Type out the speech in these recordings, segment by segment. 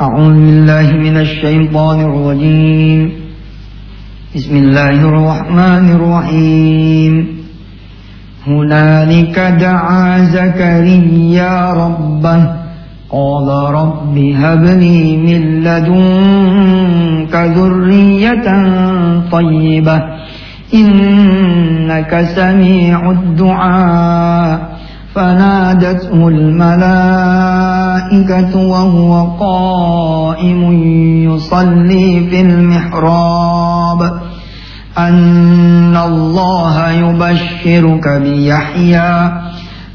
أعوذ بالله من الشيطان الرجيم. بسم الله الرحمن الرحيم. هنالك دعا زكريا ربه. قال رب هب لي من لدنك ذرية طيبة. إنك سميع الدعاء. فنادته الملائكة وهو قائم يصلي في المحراب. أن الله يبشرك بيحيى.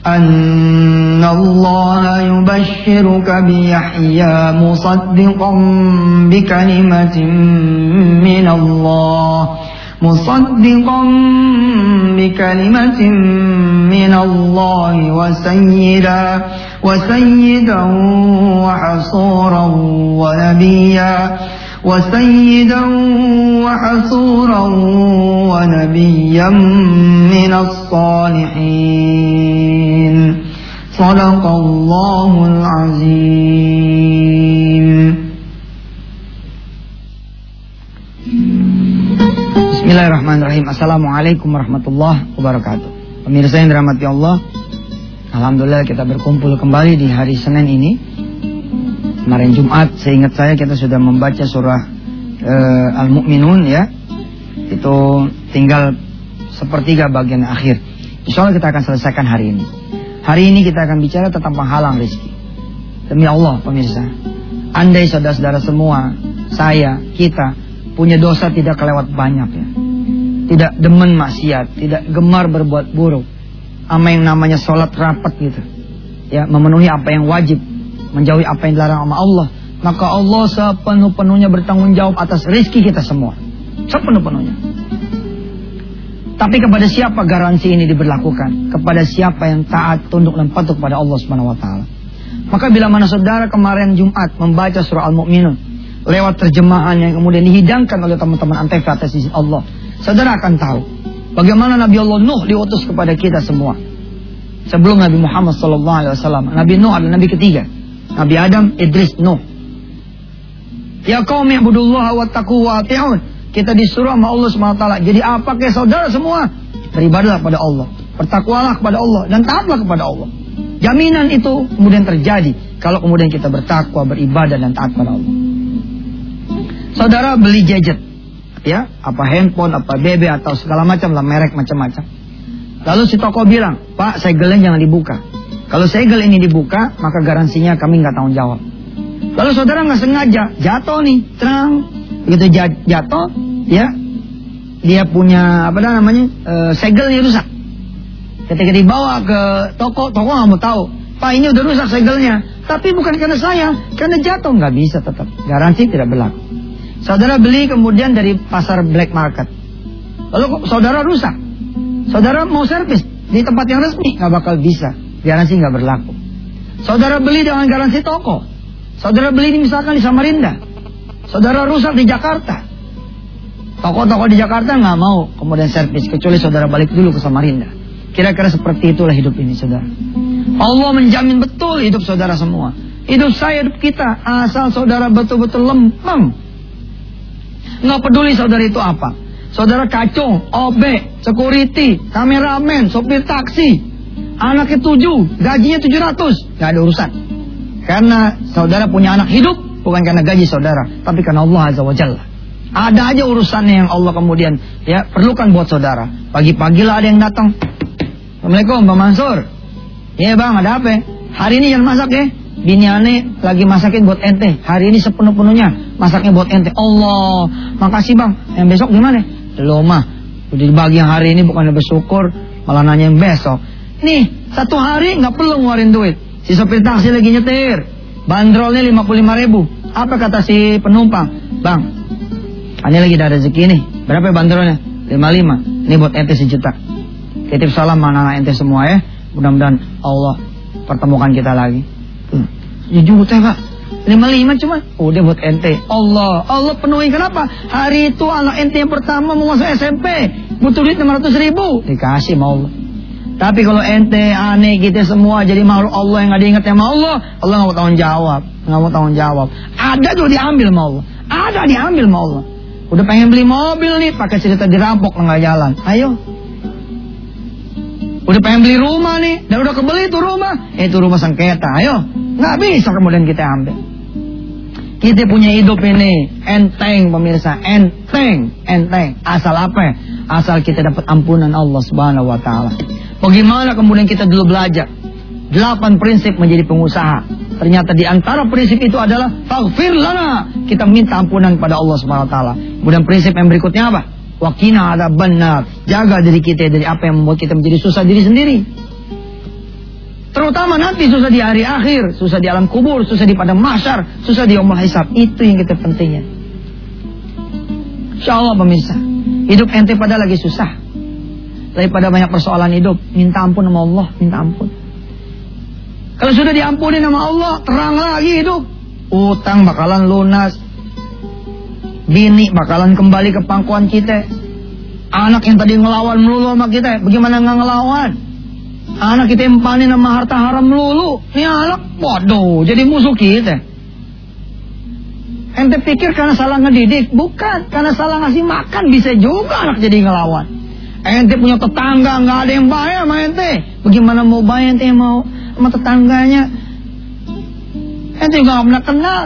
أن الله يبشرك بيحيى مصدقا بكلمة من الله. مصدقا بكلمة من الله وسيدا وسيدا وحصورا ونبيا وسيدا وحصورا ونبيا من الصالحين. صدق الله العظيم. Bismillahirrahmanirrahim. Assalamualaikum warahmatullahi wabarakatuh. Pemirsa yang dirahmati Allah Alhamdulillah kita berkumpul kembali di hari Senin ini. Kemarin Jumat seingat saya kita sudah membaca surah uh, Al-Mu'minun ya. Itu tinggal sepertiga bagian akhir. Insya Allah kita akan selesaikan hari ini. Hari ini kita akan bicara tentang penghalang rezeki. Demi Allah pemirsa. Andai saudara-saudara semua Saya, kita punya dosa tidak kelewat banyak ya. Tidak demen maksiat, tidak gemar berbuat buruk. Ama yang namanya sholat rapat gitu. Ya, memenuhi apa yang wajib, menjauhi apa yang dilarang sama Allah. Maka Allah sepenuh-penuhnya bertanggung jawab atas rezeki kita semua. Sepenuh-penuhnya. Tapi kepada siapa garansi ini diberlakukan? Kepada siapa yang taat, tunduk dan patuh pada Allah Subhanahu wa taala. Maka bila mana saudara kemarin Jumat membaca surah Al-Mu'minun, lewat terjemahan yang kemudian dihidangkan oleh teman-teman antv atas sisi Allah. Saudara akan tahu bagaimana Nabi Allah Nuh diutus kepada kita semua. Sebelum Nabi Muhammad SAW, Nabi Nuh adalah Nabi ketiga. Nabi Adam, Idris, Nuh. Ya kaum ibudullah wa taqu wa. Kita disuruh sama Allah SWT. Jadi apa ke saudara semua? Beribadahlah kepada Allah. Bertakwalah kepada Allah. Dan taatlah kepada Allah. Jaminan itu kemudian terjadi. Kalau kemudian kita bertakwa, beribadah dan taat kepada Allah. Saudara beli gadget, ya, apa handphone, apa BB atau segala macam lah merek macam-macam. Lalu si toko bilang, Pak, segelnya jangan dibuka. Kalau segel ini dibuka, maka garansinya kami nggak tanggung jawab. Lalu saudara nggak sengaja jatuh nih, terang, begitu jatuh, ya, dia punya apa namanya, e, segelnya rusak. Ketika dibawa ke toko, toko nggak mau tahu, Pak ini udah rusak segelnya. Tapi bukan karena saya, karena jatuh nggak bisa tetap. Garansi tidak berlaku. Saudara beli kemudian dari pasar black market. Lalu saudara rusak. Saudara mau servis di tempat yang resmi nggak bakal bisa. Garansi nggak berlaku. Saudara beli dengan garansi toko. Saudara beli ini misalkan di Samarinda. Saudara rusak di Jakarta. Toko-toko di Jakarta nggak mau kemudian servis kecuali saudara balik dulu ke Samarinda. Kira-kira seperti itulah hidup ini saudara. Allah menjamin betul hidup saudara semua. Hidup saya, hidup kita. Asal saudara betul-betul lempeng Nggak peduli saudara itu apa. Saudara kacung, OB, security, kameramen, sopir taksi. Anaknya tujuh, gajinya tujuh ratus. Nggak ada urusan. Karena saudara punya anak hidup, bukan karena gaji saudara. Tapi karena Allah Azza wa Jalla. Ada aja urusannya yang Allah kemudian ya perlukan buat saudara. Pagi-pagi lah ada yang datang. Assalamualaikum Bang Mansur. Iya bang ada apa? Hari ini yang masak ya? Bini ane lagi masakin buat ente. Hari ini sepenuh-penuhnya masaknya buat ente. Allah, makasih bang. Yang besok gimana? Belum mah. Udah dibagi yang hari ini bukan bersyukur, malah nanya yang besok. Nih, satu hari nggak perlu ngeluarin duit. Si sopir taksi lagi nyetir. Bandrolnya 55 ribu. Apa kata si penumpang? Bang, ini lagi ada rezeki nih. Berapa bandrolnya? 55. Ini buat ente sejuta. Titip salam mana ente semua ya. Mudah-mudahan Allah pertemukan kita lagi. Jujur teh pak. Lima lima cuma udah buat ente. Allah, Allah penuhi kenapa? Hari itu anak ente yang pertama masuk SMP, butuh duit 600 ribu, dikasih mau Allah. Tapi kalau ente aneh gitu semua jadi makhluk Allah yang gak diingat sama Allah, Allah gak mau tanggung jawab. nggak mau tanggung jawab. Ada tuh diambil mau Allah. Ada diambil mau Allah. Udah pengen beli mobil nih, pakai cerita dirampok nggak jalan. Ayo. Udah pengen beli rumah nih, dan udah kebeli itu rumah. Eh, itu rumah sengketa. Ayo. Nggak bisa kemudian kita ambil. Kita punya hidup ini enteng pemirsa, enteng, enteng. Asal apa? Asal kita dapat ampunan Allah Subhanahu wa taala. Bagaimana kemudian kita dulu belajar? Delapan prinsip menjadi pengusaha. Ternyata di antara prinsip itu adalah faghfir lana. Kita minta ampunan pada Allah Subhanahu wa taala. Kemudian prinsip yang berikutnya apa? Wakina ada benar. Jaga diri kita dari apa yang membuat kita menjadi susah diri sendiri. Terutama nanti susah di hari akhir, susah di alam kubur, susah di padang mahsyar, susah di umur hisab. Itu yang kita pentingnya. Insya Allah pemirsa, hidup ente pada lagi susah. Daripada banyak persoalan hidup, minta ampun sama Allah, minta ampun. Kalau sudah diampuni sama Allah, terang lagi hidup. Utang bakalan lunas. Bini bakalan kembali ke pangkuan kita. Anak yang tadi ngelawan melulu sama kita, bagaimana nggak ngelawan? Anak kita empanin sama harta haram melulu. Ini anak bodoh, jadi musuh kita. Ente pikir karena salah ngedidik? Bukan, karena salah ngasih makan bisa juga anak jadi ngelawan. Ente punya tetangga nggak ada yang bayar sama ente. Bagaimana mau bayar ente mau sama tetangganya? Ente juga nggak pernah kenal.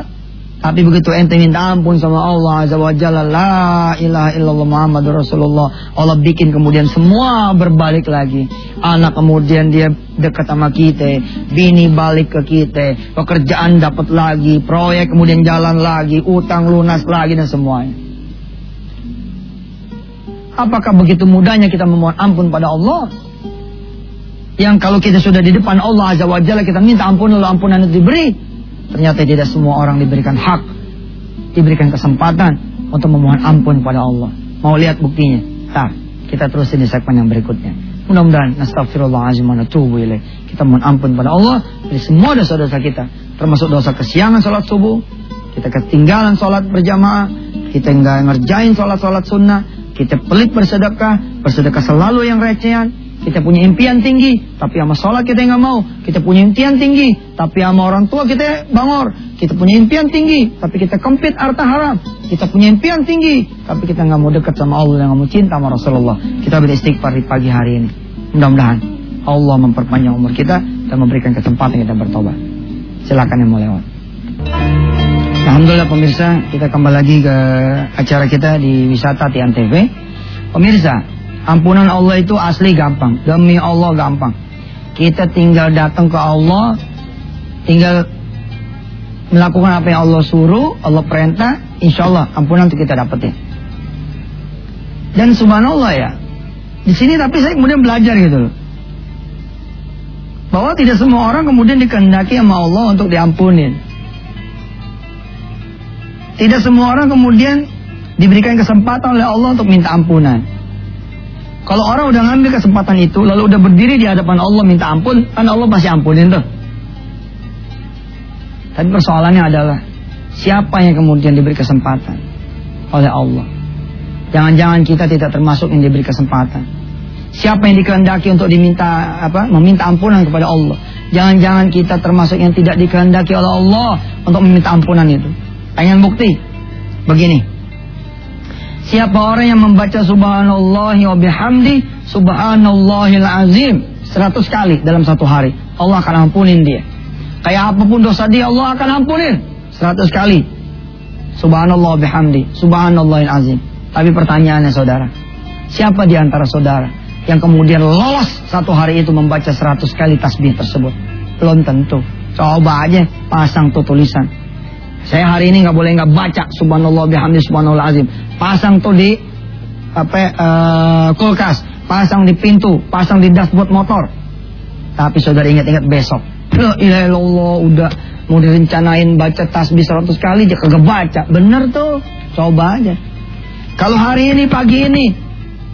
Tapi begitu ente minta ampun sama Allah Azza wa Jalla La ilaha illallah Muhammad Rasulullah Allah bikin kemudian semua berbalik lagi. Anak kemudian dia dekat sama kita Bini balik ke kita Pekerjaan dapat lagi Proyek kemudian jalan lagi Utang lunas lagi dan semuanya. Apakah begitu mudahnya kita memohon ampun pada Allah? Yang kalau kita sudah di depan Allah Azza wa Jalla Kita minta ampun lalu ampunan itu diberi Ternyata tidak semua orang diberikan hak, diberikan kesempatan untuk memohon ampun pada Allah. Mau lihat buktinya? Tak, kita terusin di segmen yang berikutnya. Mudah-mudahan astagfirullahaladzim wa. Kita mohon ampun pada Allah dari semua dosa-dosa kita, termasuk dosa kesiangan sholat subuh, kita ketinggalan sholat berjamaah, kita enggak ngerjain sholat-sholat sunnah, kita pelit bersedekah, bersedekah selalu yang recehan, kita punya impian tinggi, tapi sama sholat kita nggak mau. Kita punya impian tinggi, tapi sama orang tua kita bangor. Kita punya impian tinggi, tapi kita kempit harta haram. Kita punya impian tinggi, tapi kita nggak mau dekat sama Allah nggak mau cinta sama Rasulullah. Kita beristighfar di pagi hari ini. Mudah-mudahan Allah memperpanjang umur kita dan memberikan kesempatan kita bertobat. Silakan yang mau lewat. Alhamdulillah pemirsa, kita kembali lagi ke acara kita di Wisata Tian TV. Pemirsa, Ampunan Allah itu asli gampang. Demi Allah gampang. Kita tinggal datang ke Allah, tinggal melakukan apa yang Allah suruh, Allah perintah, insya Allah ampunan itu kita dapetin. Dan subhanallah ya, di sini tapi saya kemudian belajar gitu loh. Bahwa tidak semua orang kemudian dikehendaki sama Allah untuk diampunin. Tidak semua orang kemudian diberikan kesempatan oleh Allah untuk minta ampunan. Kalau orang udah ngambil kesempatan itu, lalu udah berdiri di hadapan Allah minta ampun, kan Allah pasti ampunin tuh. Tapi persoalannya adalah siapa yang kemudian diberi kesempatan oleh Allah. Jangan-jangan kita tidak termasuk yang diberi kesempatan. Siapa yang dikehendaki untuk diminta apa? Meminta ampunan kepada Allah. Jangan-jangan kita termasuk yang tidak dikehendaki oleh Allah untuk meminta ampunan itu. Pengen bukti? Begini. Siapa orang yang membaca subhanallah wa bihamdi subhanallahil azim 100 kali dalam satu hari, Allah akan ampunin dia. Kayak apa pun dosa dia, Allah akan ampunin 100 kali. Subhanallah bihamdi, subhanallahil azim. Tapi pertanyaannya saudara, siapa di antara saudara yang kemudian lolos satu hari itu membaca 100 kali tasbih tersebut? Belum tentu. Coba aja pasang tuh tulisan saya hari ini nggak boleh nggak baca subhanallah bihamdi subhanallah azim. Pasang tuh di apa uh, kulkas, pasang di pintu, pasang di dashboard motor. Tapi saudara ingat-ingat besok. La udah mau direncanain baca tasbih 100 kali dia kagak baca. Bener tuh. Coba aja. Kalau hari ini pagi ini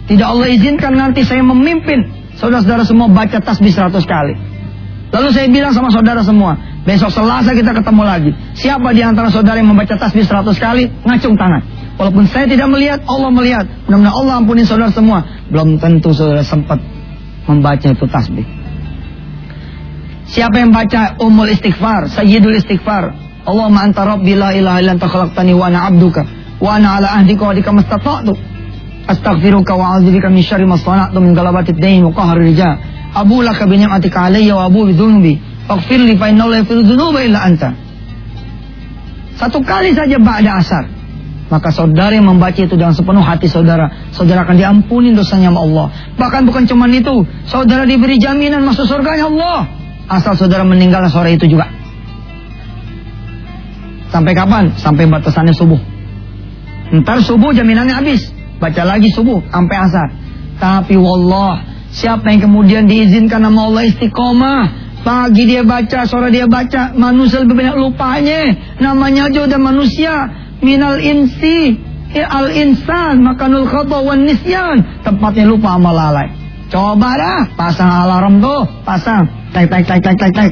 tidak Allah izinkan nanti saya memimpin saudara-saudara semua baca tasbih 100 kali. Lalu saya bilang sama saudara semua, Besok Selasa kita ketemu lagi. Siapa di antara saudara yang membaca tasbih 100 kali, ngacung tangan. Walaupun saya tidak melihat, Allah melihat. Mudah-mudahan Allah ampuni saudara semua. Belum tentu saudara sempat membaca itu tasbih. Siapa yang baca umul istighfar, sayyidul istighfar, Allahumma anta rabbi la ilaha illa anta khalaqtani wa ana 'abduka wa ana 'ala ahdika wa adika mastata'tu. Astaghfiruka wa a'udzubika min syarri ma min galabatid dain wa qahri. Abu laka bi ni'matika alayya wa abu bi dhunubi. Faghfir li fa innahu la dhunuba illa anta. Satu kali saja ba'da asar. Maka saudara yang membaca itu dengan sepenuh hati saudara, saudara akan diampuni dosanya sama Allah. Bahkan bukan cuma itu, saudara diberi jaminan masuk surganya Allah. Asal saudara meninggal sore itu juga. Sampai kapan? Sampai batasannya subuh. Ntar subuh jaminannya habis. Baca lagi subuh sampai asar. Tapi wallah, siapa yang kemudian diizinkan nama Allah istiqomah, Pagi dia baca, sore dia baca, manusia lebih banyak lupanya. Namanya aja udah manusia. Minal insi ya, al insan makanul khata wan nisyan. Tempatnya lupa sama lalai. Coba dah pasang alarm tuh pasang. Tek tek tek tek tek tek.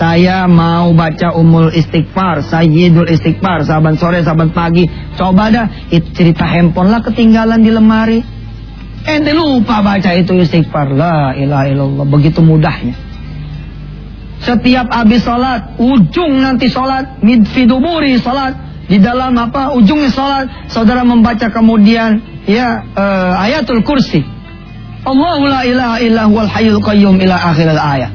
Saya mau baca umul istighfar sayyidul istighfar saban sore saban pagi. Coba dah itu cerita handphone lah ketinggalan di lemari. Ente lupa baca itu istighfar. La ilaha illallah begitu mudahnya setiap habis sholat ujung nanti sholat midfiduburi sholat. Di dalam apa ujungnya salat saudara membaca kemudian ya uh, ayatul kursi. Allahu la ilaha illa huwal hayyul qayyum ila akhir ayat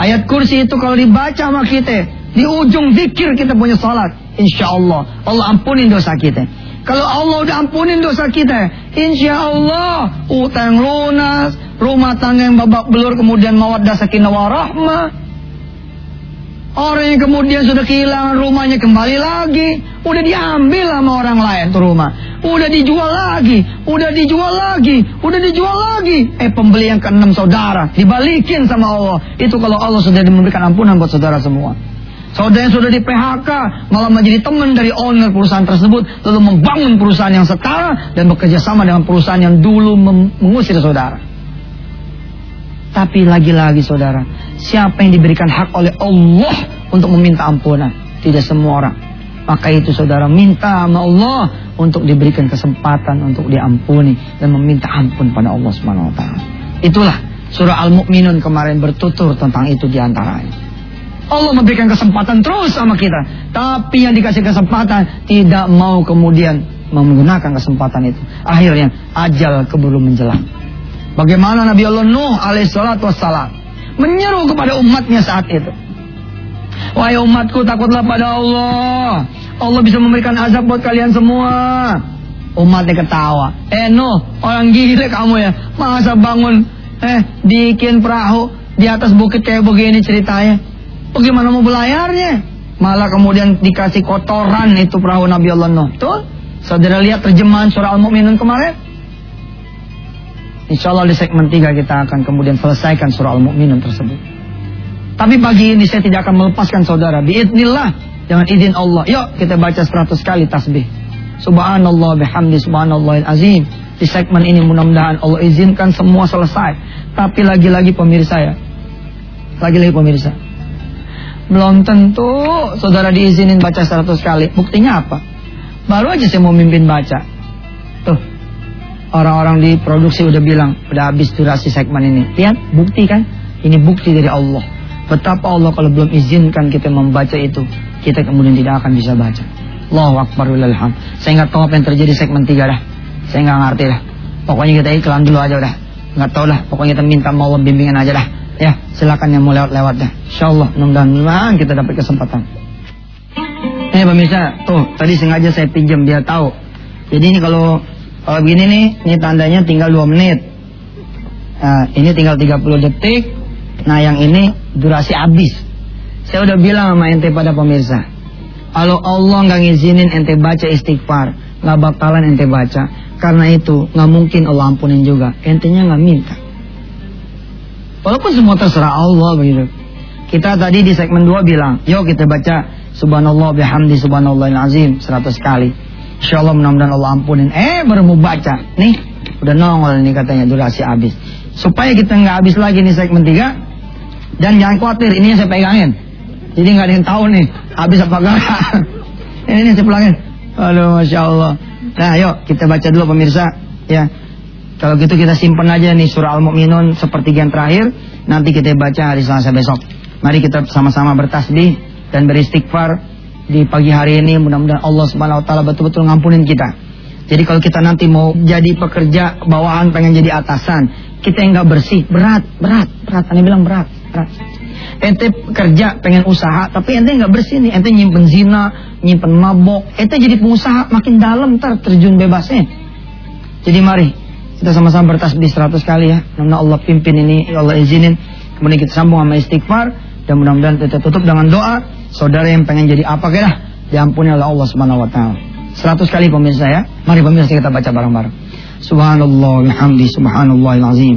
ayat kursi itu kalau dibaca sama kita di ujung zikir kita punya salat insya Allah Allah ampunin dosa kita. Kalau Allah udah ampunin dosa kita insya Allah utang lunas rumah tangga yang babak belur kemudian mawaddah sakinah warahmah Orang yang kemudian sudah kehilangan rumahnya kembali lagi. Udah diambil sama orang lain tuh rumah. Udah dijual lagi. Udah dijual lagi. Udah dijual lagi. Eh pembeli yang keenam saudara. Dibalikin sama Allah. Itu kalau Allah sudah memberikan ampunan buat saudara semua. Saudara yang sudah di PHK malah menjadi teman dari owner perusahaan tersebut lalu membangun perusahaan yang setara dan bekerja sama dengan perusahaan yang dulu mengusir saudara. Tapi lagi-lagi saudara, siapa yang diberikan hak oleh Allah untuk meminta ampunan? Tidak semua orang. Maka itu saudara minta sama Allah untuk diberikan kesempatan untuk diampuni dan meminta ampun pada Allah Subhanahu wa. Itulah surah Al-Mu'minun kemarin bertutur tentang itu di antaranya. Allah memberikan kesempatan terus sama kita. Tapi yang dikasih kesempatan tidak mau kemudian menggunakan kesempatan itu. Akhirnya ajal keburu menjelang. Bagaimana Nabi Allah Nuh alaihissalatu wassalam menyeru kepada umatnya saat itu. Wahai umatku takutlah pada Allah. Allah bisa memberikan azab buat kalian semua. Umatnya ketawa. Eh Nuh, orang gila kamu ya. Masa bangun eh bikin perahu di atas bukit kayak begini ceritanya. Bagaimana mau belayarnya? Malah kemudian dikasih kotoran itu perahu Nabi Allah Nuh. Tuh, saudara lihat terjemahan surah Al-Mu'minun kemarin. Insya Allah di segmen 3 kita akan kemudian selesaikan surah Al-Mu'minun tersebut. Tapi pagi ini saya tidak akan melepaskan saudara. Biidnillah, dengan izin Allah. Yuk kita baca 100 kali tasbih. Subhanallah bihamdi subhanallah azim. Di segmen ini mudah-mudahan Allah izinkan semua selesai. Tapi lagi-lagi pemirsa ya. Lagi-lagi pemirsa. Belum tentu saudara diizinin baca 100 kali. Buktinya apa? Baru aja saya mau mimpin baca. Orang-orang di produksi udah bilang, udah habis durasi segmen ini. Lihat, bukti kan? Ini bukti dari Allah. Betapa Allah kalau belum izinkan kita membaca itu, kita kemudian tidak akan bisa baca. Allahu Akbar ham. Saya nggak tahu apa yang terjadi segmen 3 dah. Saya nggak ngerti dah. Pokoknya kita iklan dulu aja udah. Nggak tahu lah. Pokoknya kita minta mau bimbingan aja dah. Ya, silakan yang mau lewat-lewat dah. Insya Allah, mudah-mudahan kita dapat kesempatan. Eh pemirsa, tuh tadi sengaja saya pinjam biar tahu. Jadi ini kalau kalau begini nih, ini tandanya tinggal 2 menit. Nah, ini tinggal 30 detik. Nah, yang ini durasi habis. Saya udah bilang sama ente pada pemirsa. Kalau Allah nggak ngizinin ente baca istighfar, nggak bakalan ente baca. Karena itu nggak mungkin Allah ampunin juga. Entenya nggak minta. Walaupun semua terserah Allah begitu. Kita tadi di segmen 2 bilang, yuk kita baca Subhanallah bihamdi subhanallah azim 100 kali. Insya Allah mudah-mudahan Allah ampunin. Eh baru mau baca. Nih udah nongol nih katanya durasi habis. Supaya kita nggak habis lagi nih segmen 3. Dan jangan khawatir ini yang saya pegangin. Jadi nggak ada yang tahu nih habis apa enggak. ini nih saya pulangin. Aduh Masya Allah. Nah yuk kita baca dulu pemirsa. Ya. Kalau gitu kita simpan aja nih surah Al-Mu'minun seperti yang terakhir. Nanti kita baca hari Selasa besok. Mari kita sama-sama bertasbih. dan beristighfar di pagi hari ini mudah-mudahan Allah Subhanahu wa taala betul-betul ngampunin kita. Jadi kalau kita nanti mau jadi pekerja bawahan pengen jadi atasan, kita yang nggak bersih, berat, berat, berat. Ane bilang berat, berat. Ente kerja pengen usaha, tapi ente nggak bersih nih, ente nyimpen zina, nyimpen mabok, ente jadi pengusaha makin dalam ter terjun bebasnya. Jadi mari kita sama-sama bertasbih 100 kali ya. Karena Allah pimpin ini, ya Allah izinin. Kemudian kita sambung sama istighfar dan mudah-mudahan kita tutup dengan doa saudara yang pengen jadi apa kira diampuni oleh Allah Subhanahu wa taala. 100 kali pemirsa ya. Mari pemirsa kita baca bareng-bareng. Subhanallah bihamdi subhanallahil azim.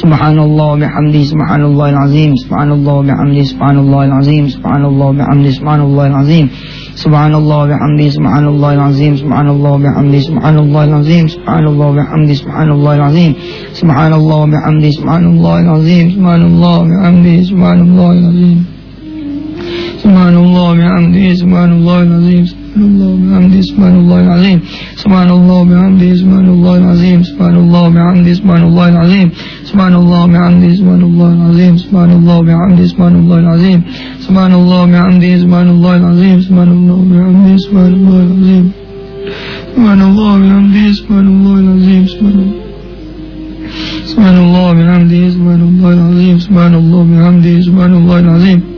Subhanallah bihamdi subhanallahil azim. Subhanallah bihamdi subhanallahil azim. Subhanallah bihamdi subhanallahil azim. Subhanallah bihamdi subhanallahil azim. Subhanallah bihamdi subhanallahil azim. Subhanallah bihamdi subhanallahil azim. Subhanallah bihamdi subhanallahil azim. Subhanallah bihamdi subhanallahil azim. Subhanallah bihamdi subhanallahil azim. Subhanallah bihamdi subhanallahil azim. Subhanallah bihamdi subhanallahil azim. Subhanallah bihamdi subhanallahil azim. Subhanallah bihamdi subhanallahil azim. Subhanallah bihamdi subhanallahil azim. Subhanallah bihamdi subhanallahil azim. Subhanallah bihamdi subhanallahil azim. Subhanallah bihamdi subhanallahil azim. Subhanallah bihamdi subhanallahil azim. Subhanallah bihamdi subhanallahil azim. Subhanallah bihamdi subhanallahil azim. Subhanallah bihamdi subhanallahil azim. Subhanallah bihamdi subhanallahil azim. Subhanallah bihamdi subhanallahil azim. Subhanallah bihamdi subhanallahil azim. Subhanallah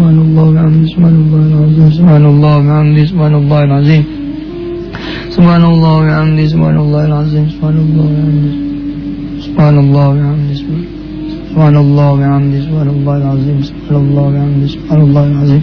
سبحان الله العظيم سبحان الله العظيم سبحان الله العظيم سبحان الله العظيم سبحان الله العظيم سبحان الله العظيم سبحان الله العظيم سبحان الله العظيم سبحان الله العظيم سبحان الله العظيم سبحان الله العظيم سبحان الله العظيم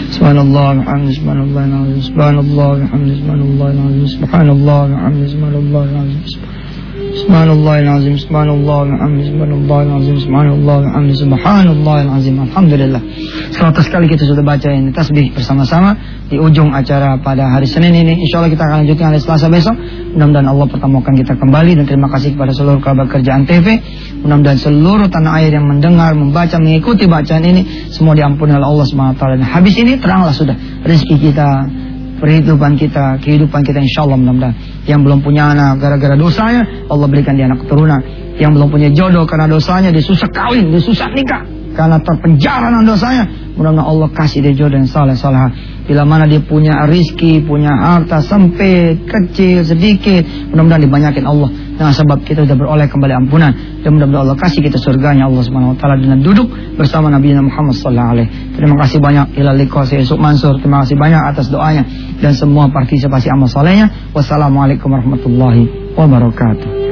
سبحان الله الحمد سبحان الله العظيم سبحان الله الحمد سبحان الله العظيم سبحان الله الحمد سبحان الله العظيم سبحان Subhanallahil azim. Subhanallah bihamdi subhanallahil azim. Subhanallah bihamdi subhanallahil azim. Alhamdulillah. 100 kali kita sudah baca ini tasbih bersama-sama di ujung acara pada hari Senin ini. Insya Allah kita akan lanjutkan hari Selasa besok. Mudah-mudahan Allah pertemukan kita kembali dan terima kasih kepada seluruh kerabat kerjaan TV. Mudah-mudahan seluruh tanah air yang mendengar, membaca, mengikuti bacaan ini semua diampuni oleh Allah SWT. Dan habis ini teranglah sudah rezeki kita perhidupan kita, kehidupan kita insya Allah mudah-mudahan. Yang belum punya anak gara-gara dosanya, Allah berikan dia anak keturunan. Yang belum punya jodoh karena dosanya, dia susah kawin, dia susah nikah. Karena terpenjara dosanya, mudah-mudahan Allah kasih dia jodoh yang saleh saleh. Bila mana dia punya rizki, punya harta sempit, kecil, sedikit, mudah-mudahan dibanyakin Allah. Dengan sebab kita sudah beroleh kembali ampunan. Dan mudah-mudahan Allah kasih kita surganya Allah Subhanahu wa taala dengan duduk bersama Nabi Muhammad sallallahu alaihi Terima kasih banyak ila liqa Yusuf Mansur. Terima kasih banyak atas doanya dan semua partisipasi amal solehnya. Wassalamualaikum warahmatullahi wabarakatuh.